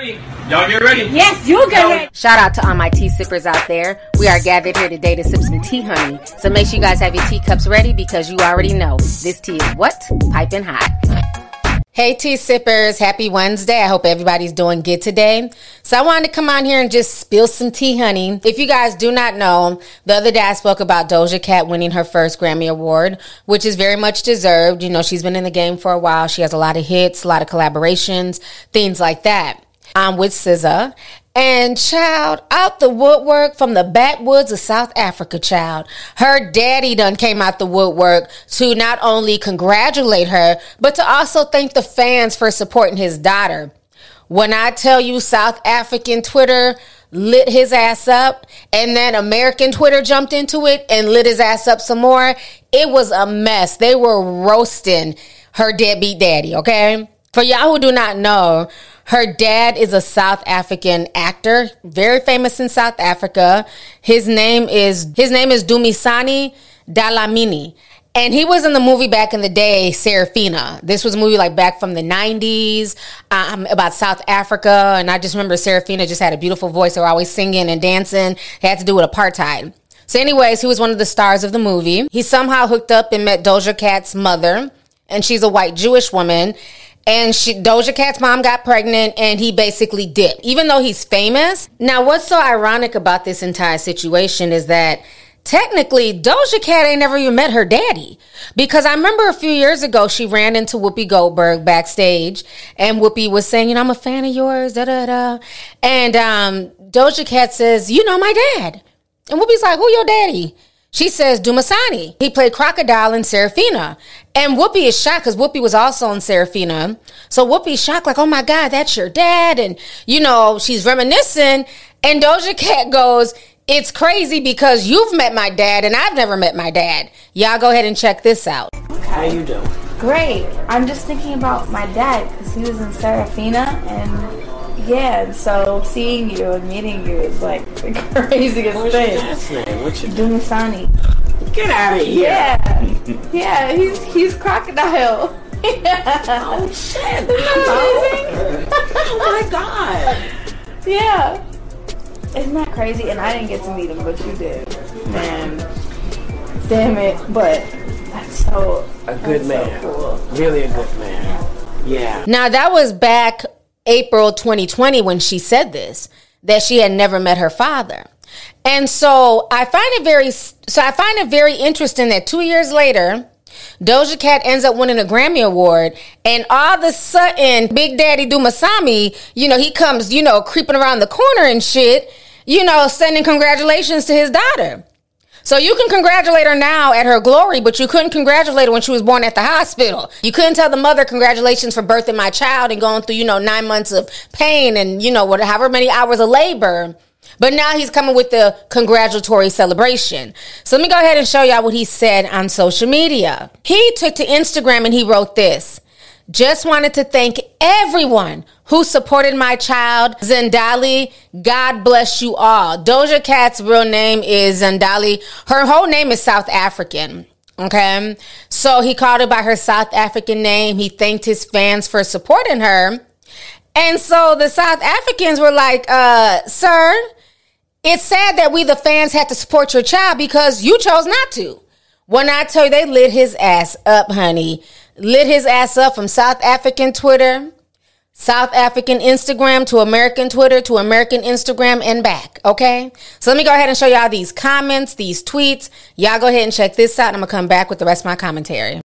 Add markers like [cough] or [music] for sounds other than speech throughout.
ready. Y'all get ready. Yes, you get ready. Shout out to all my tea sippers out there. We are gathered here today to sip some tea, honey. So make sure you guys have your teacups ready because you already know this tea is what? Piping hot. Hey, tea sippers. Happy Wednesday. I hope everybody's doing good today. So I wanted to come on here and just spill some tea, honey. If you guys do not know, the other day I spoke about Doja Cat winning her first Grammy Award, which is very much deserved. You know, she's been in the game for a while. She has a lot of hits, a lot of collaborations, things like that. I'm with SZA. And child, out the woodwork from the backwoods of South Africa, child. Her daddy done came out the woodwork to not only congratulate her, but to also thank the fans for supporting his daughter. When I tell you South African Twitter lit his ass up and then American Twitter jumped into it and lit his ass up some more, it was a mess. They were roasting her deadbeat daddy, okay? For y'all who do not know, her dad is a South African actor, very famous in South Africa. His name is his name is Dumisani Dlamini. And he was in the movie back in the day, Sarafina. This was a movie like back from the 90s um, about South Africa. And I just remember Sarafina just had a beautiful voice. They were always singing and dancing. It had to do with apartheid. So, anyways, he was one of the stars of the movie. He somehow hooked up and met Doja Cat's mother, and she's a white Jewish woman and she, Doja Cat's mom got pregnant and he basically dipped, even though he's famous. Now, what's so ironic about this entire situation is that technically Doja Cat ain't never even met her daddy. Because I remember a few years ago, she ran into Whoopi Goldberg backstage and Whoopi was saying, you know, I'm a fan of yours, da da da. And um, Doja Cat says, you know, my dad. And Whoopi's like, who your daddy? She says Dumisani. He played Crocodile in Sarafina. And Whoopi is shocked because Whoopi was also in Sarafina. So Whoopi's shocked, like, oh my God, that's your dad. And, you know, she's reminiscing. And Doja Cat goes, it's crazy because you've met my dad and I've never met my dad. Y'all go ahead and check this out. Okay. How you doing? Great. I'm just thinking about my dad because he was in Sarafina and yeah, and so seeing you and meeting you is like [laughs] the craziest What's thing. your dad's name? What's your Dumisani. Get out of here. Yeah. yeah, he's he's crocodile. yeah. [laughs] Oh shit. Isn't that oh. oh my god. Yeah. Isn't that crazy? And I didn't get to meet him, but you did. Man. Damn it. But that's so A good that's man. So cool. Really a good man. Yeah. Now, that was back April 2020 when she said this, that she had never met her father. And so I find it very, so I find it very interesting that two years later, Doja Cat ends up winning a Grammy Award, and all of a sudden, Big Daddy Dumisani, you know, he comes, you know, creeping around the corner and shit, you know, sending congratulations to his daughter. So you can congratulate her now at her glory, but you couldn't congratulate her when she was born at the hospital. You couldn't tell the mother congratulations for birthing my child and going through, you know, nine months of pain and, you know, whatever, many hours of labor. But now he's coming with the congratulatory celebration. So let me go ahead and show y'all what he said on social media. He took to Instagram and he wrote this. Just wanted to thank everyone who supported my child, Zendali. God bless you all. Doja Cat's real name is Zendali. Her whole name is South African. Okay. So he called her by her South African name. He thanked his fans for supporting her. And so the South Africans were like, uh, sir, it's sad that we, the fans, had to support your child because you chose not to. When I tell you, they lit his ass up, honey. Lit his ass up from South African Twitter, South African Instagram to American Twitter to American Instagram and back. Okay. So let me go ahead and show y'all these comments, these tweets. Y'all go ahead and check this out. And I'm going to come back with the rest of my commentary.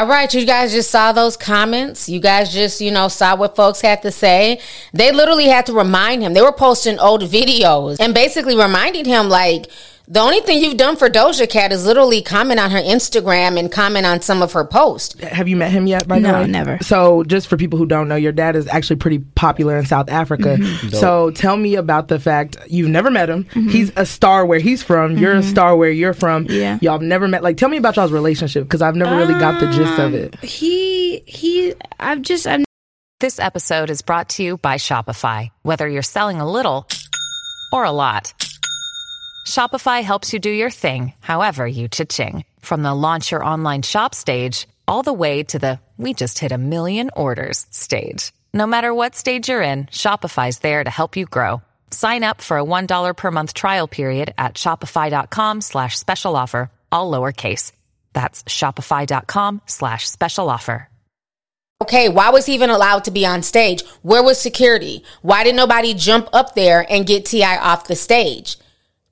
All right, you guys just saw those comments. You guys just, you know, saw what folks had to say. They literally had to remind him. They were posting old videos and basically reminding him, like, the only thing you've done for Doja Cat is literally comment on her Instagram and comment on some of her posts. Have you met him yet? By No, the way, never. So, just for people who don't know, your dad is actually pretty popular in South Africa. Mm-hmm. So, tell me about the fact you've never met him. He's a star where he's from. You're a star where you're from. Mm-hmm. Yeah. y'all have never met. Like, tell me about y'all's relationship because I've never really got the gist of it. He he. I've just I've This episode is brought to you by Shopify. Whether you're selling a little or a lot, Shopify helps you do your thing, however you cha-ching. From the launch your online shop stage, all the way to the we just hit a million orders stage. No matter what stage you're in, Shopify's there to help you grow. Sign up for a $1 per month trial period at shopify.com slash special offer, all lowercase. That's shopify.com slash special offer. Okay, why was he even allowed to be on stage? Where was security? Why did nobody jump up there and get T.I. off the stage?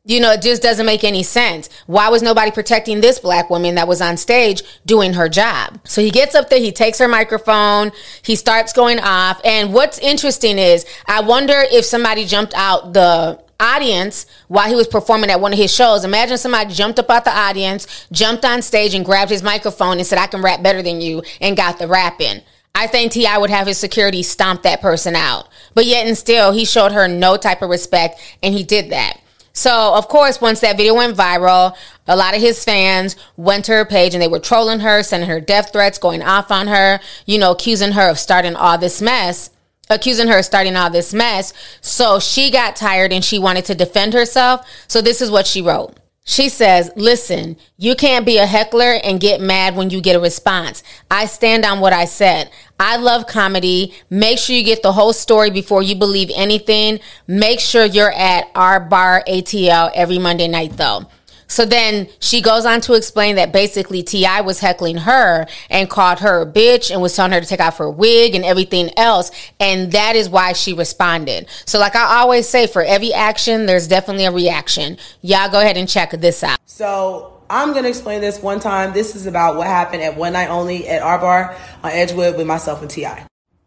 You know, it just doesn't make any sense. Why was nobody protecting this black woman that was on stage doing her job? So he gets up there, he takes her microphone, he starts going off. And what's interesting is, I wonder if somebody jumped out the audience while he was performing at one of his shows. Imagine somebody jumped up out the audience, jumped on stage and grabbed his microphone and said, I can rap better than you, and got the rap in. I think T.I. would have his security stomp that person out. But yet and still, he showed her no type of respect, and he did that. So, of course, once that video went viral, a lot of his fans went to her page and they were trolling her, sending her death threats, going off on her, you know, accusing her of starting all this mess, accusing her of starting all this mess. So she got tired and she wanted to defend herself. So this is what she wrote. She says, Listen, you can't be a heckler and get mad when you get a response. I stand on what I said. I love comedy. Make sure you get the whole story before you believe anything. Make sure you're at our bar ATL every Monday night, though. So then she goes on to explain that basically T.I. was heckling her and called her a bitch and was telling her to take off her wig and everything else. And that is why she responded. So, like I always say, for every action, there's definitely a reaction. Y'all go ahead and check this out. So I'm gonna explain this one time. This is about what happened at One Night Only at our bar on Edgewood with myself and Ti.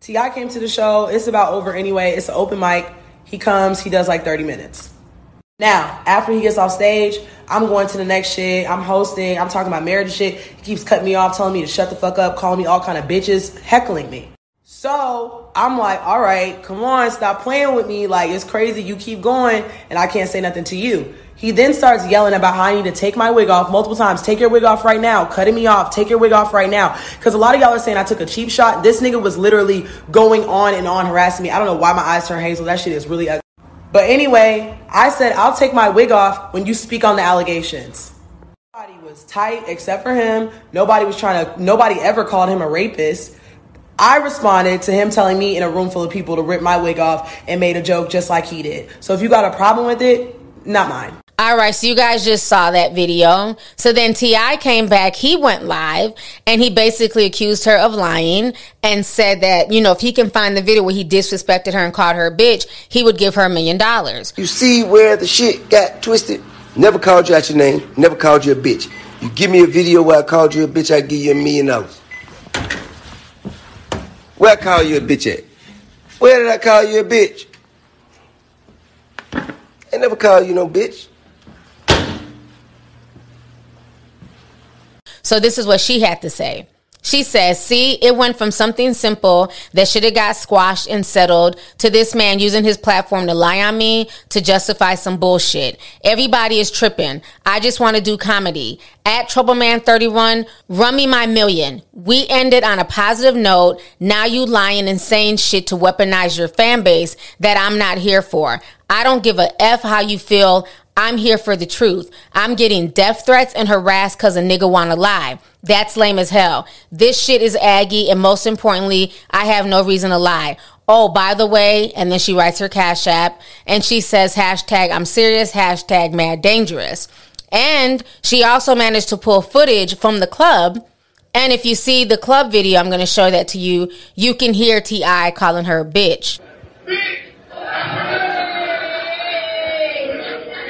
Ti came to the show. It's about over anyway. It's an open mic. He comes. He does like 30 minutes. Now, after he gets off stage, I'm going to the next shit. I'm hosting. I'm talking about marriage and shit. He keeps cutting me off, telling me to shut the fuck up, calling me all kind of bitches, heckling me. So I'm like, all right, come on, stop playing with me. Like, it's crazy. You keep going, and I can't say nothing to you. He then starts yelling about how I need to take my wig off multiple times. Take your wig off right now. Cutting me off. Take your wig off right now. Because a lot of y'all are saying I took a cheap shot. This nigga was literally going on and on harassing me. I don't know why my eyes turn hazel. That shit is really ugly. But anyway, I said, I'll take my wig off when you speak on the allegations. Nobody was tight except for him. Nobody was trying to, nobody ever called him a rapist. I responded to him telling me in a room full of people to rip my wig off and made a joke just like he did. So if you got a problem with it, not mine. All right, so you guys just saw that video. So then T.I. came back, he went live, and he basically accused her of lying and said that, you know, if he can find the video where he disrespected her and called her a bitch, he would give her a million dollars. You see where the shit got twisted? Never called you out your name, never called you a bitch. You give me a video where I called you a bitch, I give you a million dollars. Where I call you a bitch at? Where did I call you a bitch? I never called you no bitch. So this is what she had to say. She says, see, it went from something simple that should have got squashed and settled to this man using his platform to lie on me to justify some bullshit. Everybody is tripping. I just want to do comedy. At Troubleman31, run me my million. We ended on a positive note. Now you lying and saying shit to weaponize your fan base that I'm not here for. I don't give a F how you feel. I'm here for the truth. I'm getting death threats and harassed because a nigga wanna lie. That's lame as hell. This shit is aggy, and most importantly, I have no reason to lie. Oh, by the way, and then she writes her Cash App and she says hashtag I'm serious, hashtag mad dangerous. And she also managed to pull footage from the club. And if you see the club video, I'm gonna show that to you. You can hear T.I. calling her a bitch.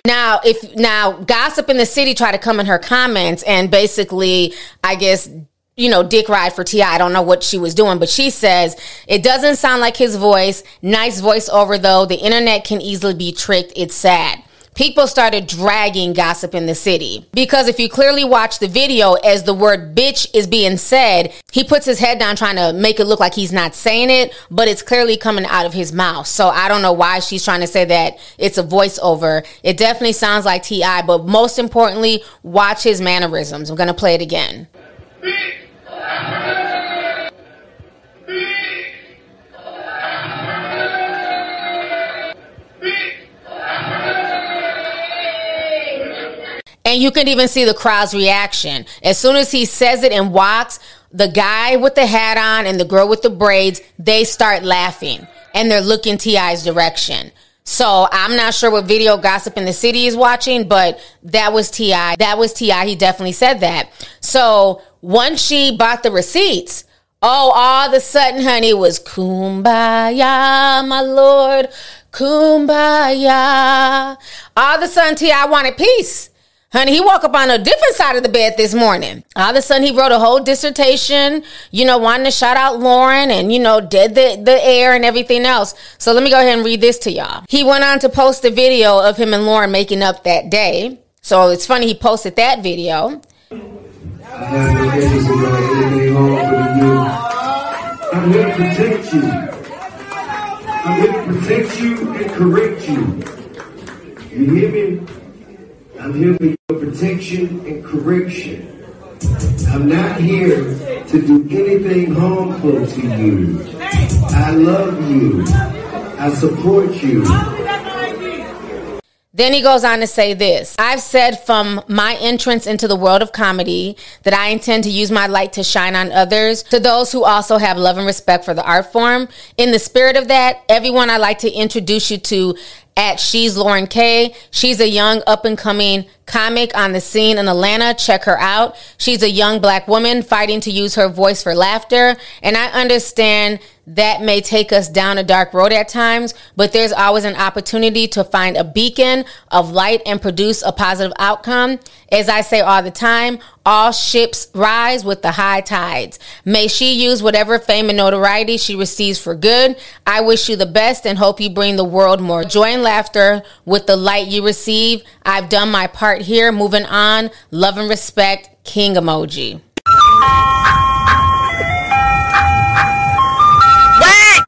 Now, if now gossip in the city try to come in her comments and basically, I guess, you know, dick ride for T.I. I don't know what she was doing, but she says it doesn't sound like his voice. Nice voiceover though. The internet can easily be tricked. It's sad people started dragging gossip in the city. Because if you clearly watch the video, as the word bitch is being said, he puts his head down trying to make it look like he's not saying it, but it's clearly coming out of his mouth. So I don't know why she's trying to say that it's a voiceover. It definitely sounds like T.I., but most importantly, watch his mannerisms. I'm going to play it again. And you can even see the crowd's reaction. As soon as he says it and walks, the guy with the hat on and the girl with the braids, they start laughing and they're looking T.I.'s direction. So I'm not sure what video gossip in the city is watching, but that was T.I. That was T.I. He definitely said that. So once she bought the receipts, oh, all of a sudden, honey, was kumbaya, my lord, kumbaya. All of a sudden, T.I. wanted peace. Honey, he woke up on a different side of the bed this morning. All of a sudden, he wrote a whole dissertation, you know, wanting to shout out Lauren and, you know, did the, the air and everything else. So let me go ahead and read this to y'all. He went on to post a video of him and Lauren making up that day. So it's funny he posted that video. I'm here to protect you. I'm here to protect you and correct you. You hear me? I'm here for your protection and correction. I'm not here to do anything harmful to you. I love you. I support you. Then he goes on to say this I've said from my entrance into the world of comedy that I intend to use my light to shine on others, to those who also have love and respect for the art form. In the spirit of that, everyone I'd like to introduce you to at She's Lauren K. She's a young up and coming comic on the scene in Atlanta. Check her out. She's a young black woman fighting to use her voice for laughter. And I understand that may take us down a dark road at times, but there's always an opportunity to find a beacon of light and produce a positive outcome. As I say all the time, all ships rise with the high tides. May she use whatever fame and notoriety she receives for good. I wish you the best and hope you bring the world more joy and laughter with the light you receive. I've done my part here. Moving on. Love and respect. King emoji.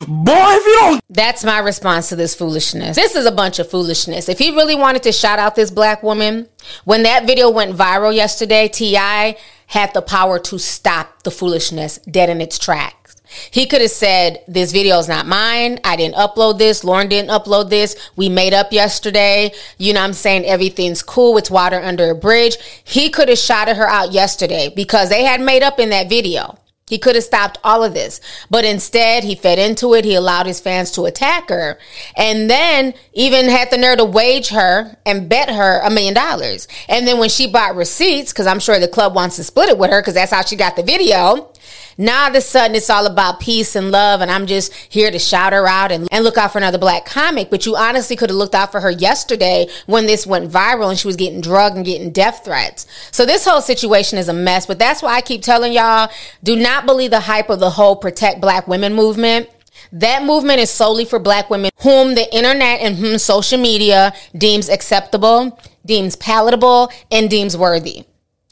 Boy, if you don't. That's my response to this foolishness. This is a bunch of foolishness. If he really wanted to shout out this black woman, when that video went viral yesterday, T.I. had the power to stop the foolishness dead in its tracks. He could have said, This video is not mine. I didn't upload this. Lauren didn't upload this. We made up yesterday. You know I'm saying? Everything's cool. It's water under a bridge. He could have shouted her out yesterday because they had made up in that video. He could have stopped all of this, but instead he fed into it. He allowed his fans to attack her and then even had the nerve to wage her and bet her a million dollars. And then when she bought receipts, because I'm sure the club wants to split it with her because that's how she got the video, now all of a sudden it's all about peace and love, and I'm just here to shout her out and, and look out for another black comic. But you honestly could have looked out for her yesterday when this went viral and she was getting drugged and getting death threats. So this whole situation is a mess, but that's why I keep telling y'all do not believe the hype of the whole protect black women movement. That movement is solely for black women whom the internet and whom social media deems acceptable, deems palatable, and deems worthy.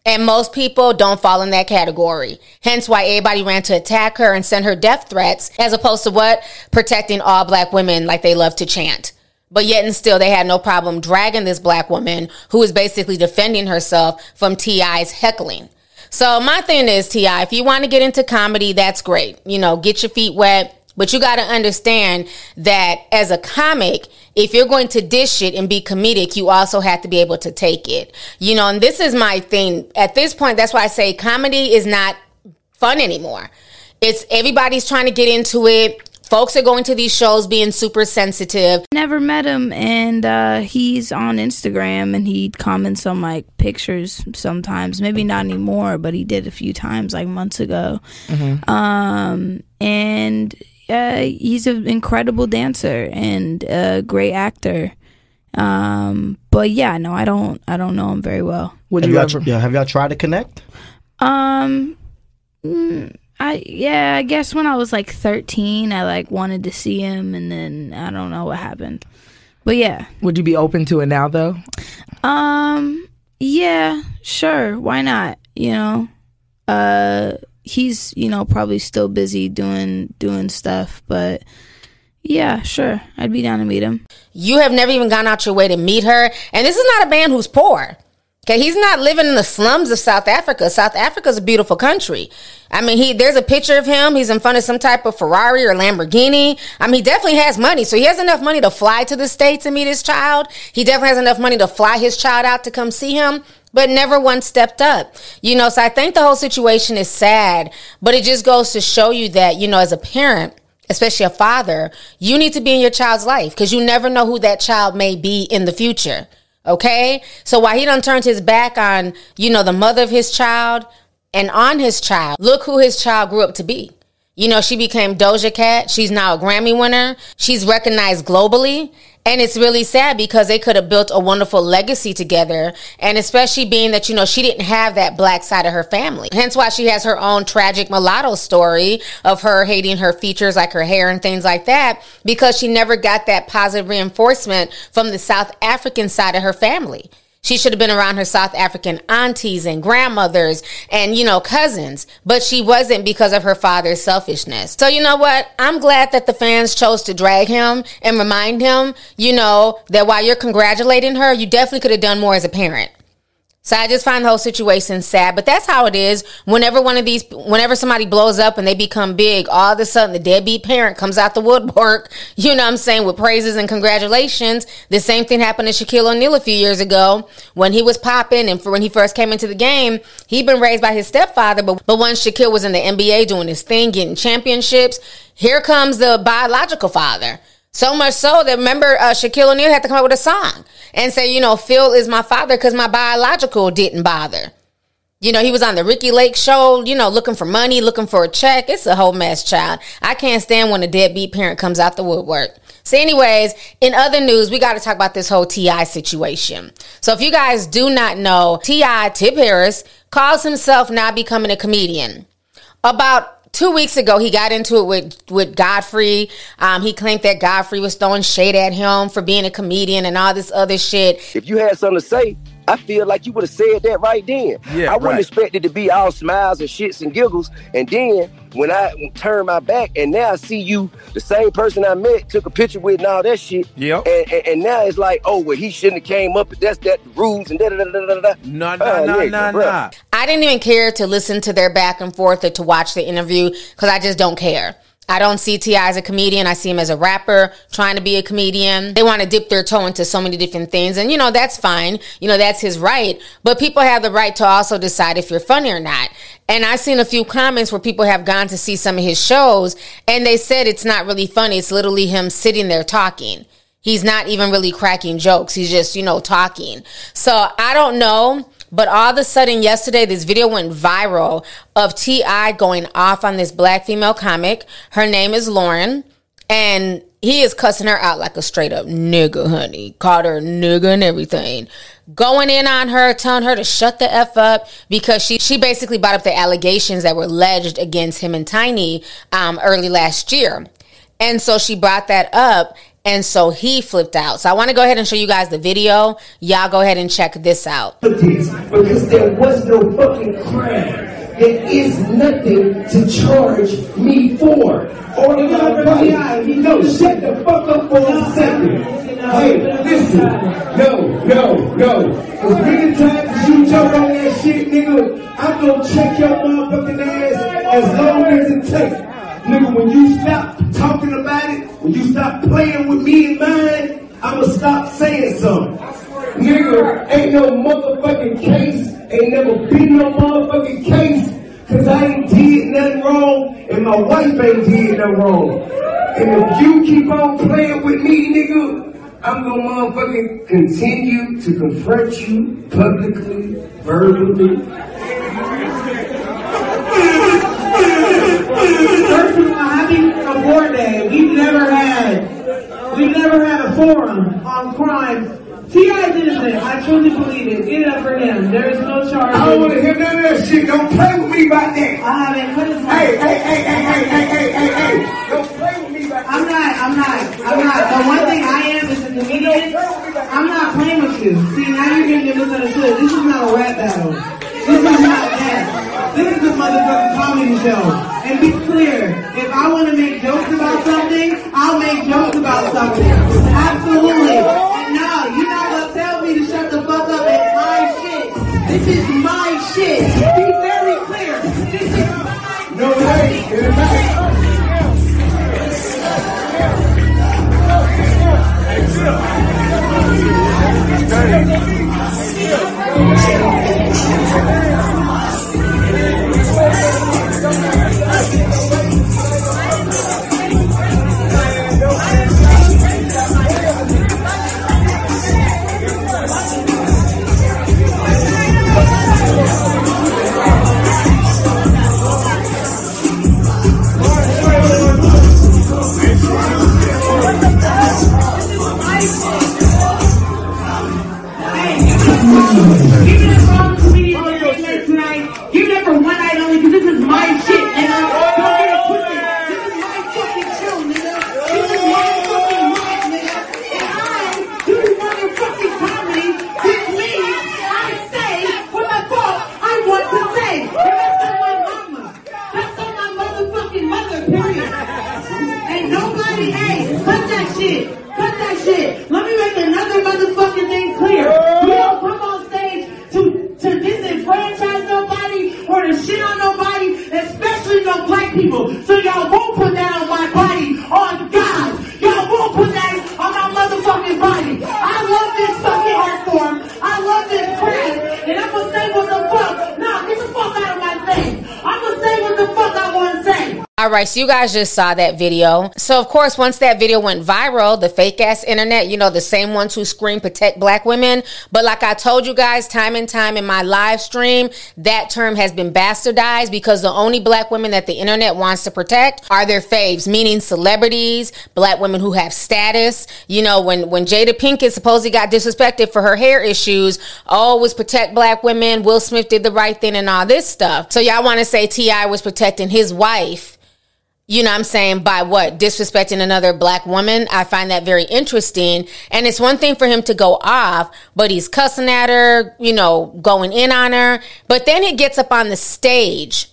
And most people don't fall in that category. Hence why everybody ran to attack her and send her death threats as opposed to what? Protecting all black women like they love to chant. But yet and still they had no problem dragging this black woman who is basically defending herself from T.I.'s heckling. So my thing is, T.I., if you want to get into comedy, that's great. You know, get your feet wet. But you got to understand that as a comic, if you're going to dish it and be comedic, you also have to be able to take it. You know, and this is my thing. At this point, that's why I say comedy is not fun anymore. It's everybody's trying to get into it. Folks are going to these shows being super sensitive. Never met him, and uh, he's on Instagram, and he comments on like pictures sometimes. Maybe not anymore, but he did a few times, like months ago. Um, and uh, he's an incredible dancer and a great actor. Um, but yeah, no, I don't, I don't know him very well. Would Have you y'all, ever? yeah, have y'all tried to connect? Um, I yeah, I guess when I was like 13, I like wanted to see him, and then I don't know what happened. But yeah, Would you be open to it now though? um, yeah, sure, why not? You know, uh, he's you know probably still busy doing doing stuff, but yeah, sure, I'd be down to meet him. You have never even gone out your way to meet her. And this is not a man who's poor. Okay, he's not living in the slums of South Africa. South Africa's a beautiful country. I mean, he there's a picture of him. He's in front of some type of Ferrari or Lamborghini. I mean, he definitely has money. So he has enough money to fly to the States and meet his child. He definitely has enough money to fly his child out to come see him, but never once stepped up. You know, so I think the whole situation is sad, but it just goes to show you that, you know, as a parent, especially a father, you need to be in your child's life because you never know who that child may be in the future. Okay? So while he done turned his back on, you know, the mother of his child and on his child, look who his child grew up to be. You know, she became Doja Cat. She's now a Grammy winner. She's recognized globally. And it's really sad because they could have built a wonderful legacy together. And especially being that, you know, she didn't have that black side of her family. Hence why she has her own tragic mulatto story of her hating her features, like her hair and things like that, because she never got that positive reinforcement from the South African side of her family. She should have been around her South African aunties and grandmothers and, you know, cousins, but she wasn't because of her father's selfishness. So, you know what? I'm glad that the fans chose to drag him and remind him, you know, that while you're congratulating her, you definitely could have done more as a parent. So I just find the whole situation sad, but that's how it is. Whenever one of these, whenever somebody blows up and they become big, all of a sudden the deadbeat parent comes out the woodwork, [laughs] you know what I'm saying, with praises and congratulations. The same thing happened to Shaquille O'Neal a few years ago when he was popping and for when he first came into the game, he'd been raised by his stepfather, but, but once Shaquille was in the NBA doing his thing, getting championships, here comes the biological father. So much so that remember uh, Shaquille O'Neal had to come up with a song and say, you know, Phil is my father because my biological didn't bother. You know, he was on the Ricki Lake show, you know, looking for money, looking for a check. It's a whole mess, child. I can't stand when a deadbeat parent comes out the woodwork. So, anyways, in other news, we got to talk about this whole T.I. situation. So, if you guys do not know, T.I. Tip Harris calls himself now becoming a comedian. About two weeks ago, he got into it with, with Godfrey. Um, he claimed that Godfrey was throwing shade at him for being a comedian and all this other shit. If you had something to say, I feel like you would have said that right then. Yeah, I wouldn't right. expect it to be all smiles and shits and giggles. And then when I turn my back and now I see you, the same person I met, took a picture with and all that shit. Yep. And, and, and now it's like, oh, well, he shouldn't have came up. That's that the rules and da da da da da da. No, no, no, no, no. I didn't even care to listen to their back and forth or to watch the interview because I just don't care. I don't see T.I. as a comedian. I see him as a rapper trying to be a comedian. They want to dip their toe into so many different things. And, you know, that's fine. You know, that's his right. But people have the right to also decide if you're funny or not. And I've seen a few comments where people have gone to see some of his shows and they said it's not really funny. It's literally him sitting there talking. He's not even really cracking jokes. He's just, you know, talking. So I don't know. But all of a sudden, yesterday, this video went viral of T.I. going off on this black female comic. Her name is Lauren. And he is cussing her out like a straight up nigga, honey. Called her nigga and everything. Going in on her, telling her to shut the F up because she, she basically brought up the allegations that were alleged against him and Tiny um, early last year. And so she brought that up. And so he flipped out. So I want to go ahead and show you guys the video. Y'all go ahead and check this out. because there was no fucking crime. There is nothing to charge me for. All of my body. No, shut the fuck up for a second. Hey, listen. No, no, no. As many times you jump on that shit, nigga, I'm gonna check your motherfucking ass as long as it takes. Nigga, when you stop talking about it, when you stop playing with me and mine, I'ma stop saying something. Nigga, ain't no motherfucking case, ain't never been no motherfucking case, cause I ain't did nothing wrong, and my wife ain't did nothing wrong. And if you keep on playing with me, nigga, I'm gonna motherfucking continue to confront you publicly, verbally. First of all, happy award day. We've never had, we've never had a forum on crime. T.I. his thing. I truly believe it. Get it up for him. There is no charge. I don't wanna hear none of that shit. Don't play with me about that. I haven't right, so you guys just saw that video. So, of course, once that video went viral, the fake ass internet, you know, the same ones who scream protect black women. But like I told you guys time and time in my live stream, that term has been bastardized because the only black women that the internet wants to protect are their faves, meaning celebrities, black women who have status. You know, when, when Jada Pinkett supposedly got disrespected for her hair issues, always protect black women. Will Smith did the right thing and all this stuff. So y'all want to say T.I. was protecting his wife you know I'm saying, by what? Disrespecting another black woman. I find that very interesting. And it's one thing for him to go off, but he's cussing at her, you know, going in on her. But then he gets up on the stage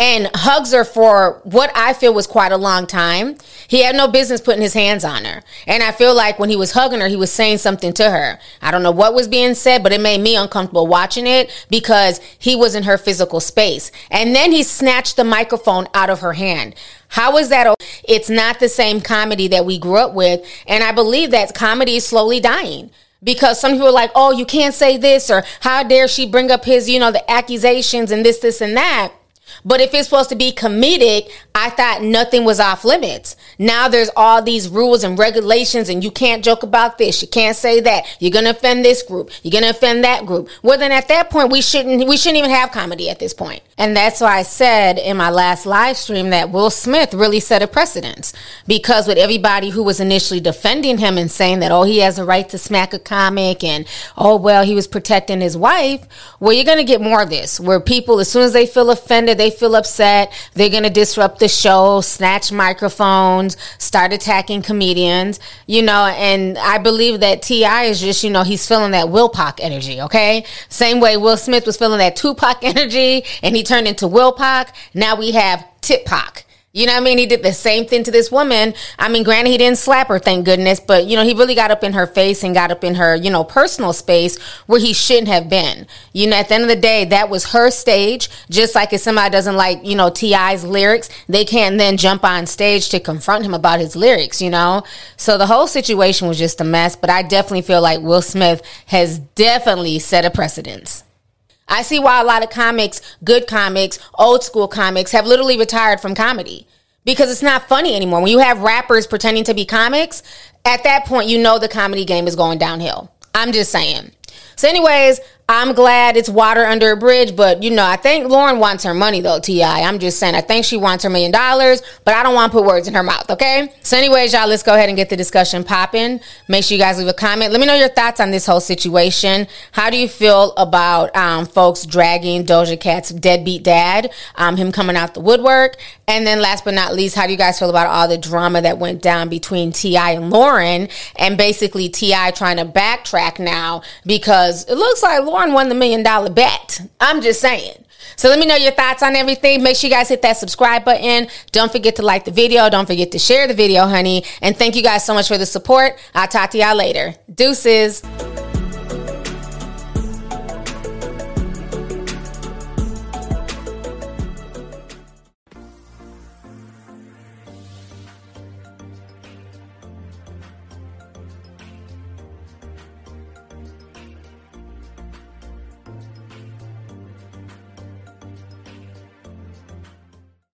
and hugs her for what I feel was quite a long time. He had no business putting his hands on her. And I feel like when he was hugging her, he was saying something to her. I don't know what was being said, but it made me uncomfortable watching it because he was in her physical space. And then he snatched the microphone out of her hand. How is that? It's not the same comedy that we grew up with. And I believe that comedy is slowly dying because some people are like, oh, you can't say this or how dare she bring up his, you know, the accusations and this, this, and that. But if it's supposed to be comedic, I thought nothing was off limits. Now there's all these rules and regulations, and you can't joke about this. You can't say that. You're gonna offend this group. You're gonna offend that group. Well, then at that point, we shouldn't we shouldn't even have comedy at this point. And that's why I said in my last live stream that Will Smith really set a precedence because with everybody who was initially defending him and saying that oh he has a right to smack a comic and oh well he was protecting his wife. Well, you're gonna get more of this where people as soon as they feel offended, they feel upset, they're gonna disrupt the show, snatch microphones, start attacking comedians, you know. And I believe that Ti is just you know he's feeling that Will Pac energy. Okay, same way Will Smith was feeling that Tupac [laughs] energy, and he turned into Will Pac. Now we have Tip Pac. You know what I mean? He did the same thing to this woman. I mean, granted, he didn't slap her, thank goodness, but you know, he really got up in her face and got up in her, you know, personal space where he shouldn't have been. You know, at the end of the day, that was her stage. Just like if somebody doesn't like, you know, T.I.'s lyrics, they can't then jump on stage to confront him about his lyrics, you know? So the whole situation was just a mess, but I definitely feel like Will Smith has definitely set a precedence. I see why a lot of comics, good comics, old school comics, have literally retired from comedy because it's not funny anymore. When you have rappers pretending to be comics, at that point, you know the comedy game is going downhill. I'm just saying. So, anyways, I'm glad it's water under a bridge, but you know, I think Lauren wants her money though, T.I. I'm just saying, I think she wants her million dollars, but I don't want to put words in her mouth, okay? So, anyways, y'all, let's go ahead and get the discussion popping. Make sure you guys leave a comment. Let me know your thoughts on this whole situation. How do you feel about um, folks dragging Doja Cat's deadbeat dad, um, him coming out the woodwork? And then, last but not least, how do you guys feel about all the drama that went down between T.I. and Lauren, and basically T.I. trying to backtrack now because it looks like Lauren won the million dollar bet. I'm just saying. So let me know your thoughts on everything. Make sure you guys hit that subscribe button. Don't forget to like the video. Don't forget to share the video, honey. And thank you guys so much for the support. I'll talk to y'all later. Deuces.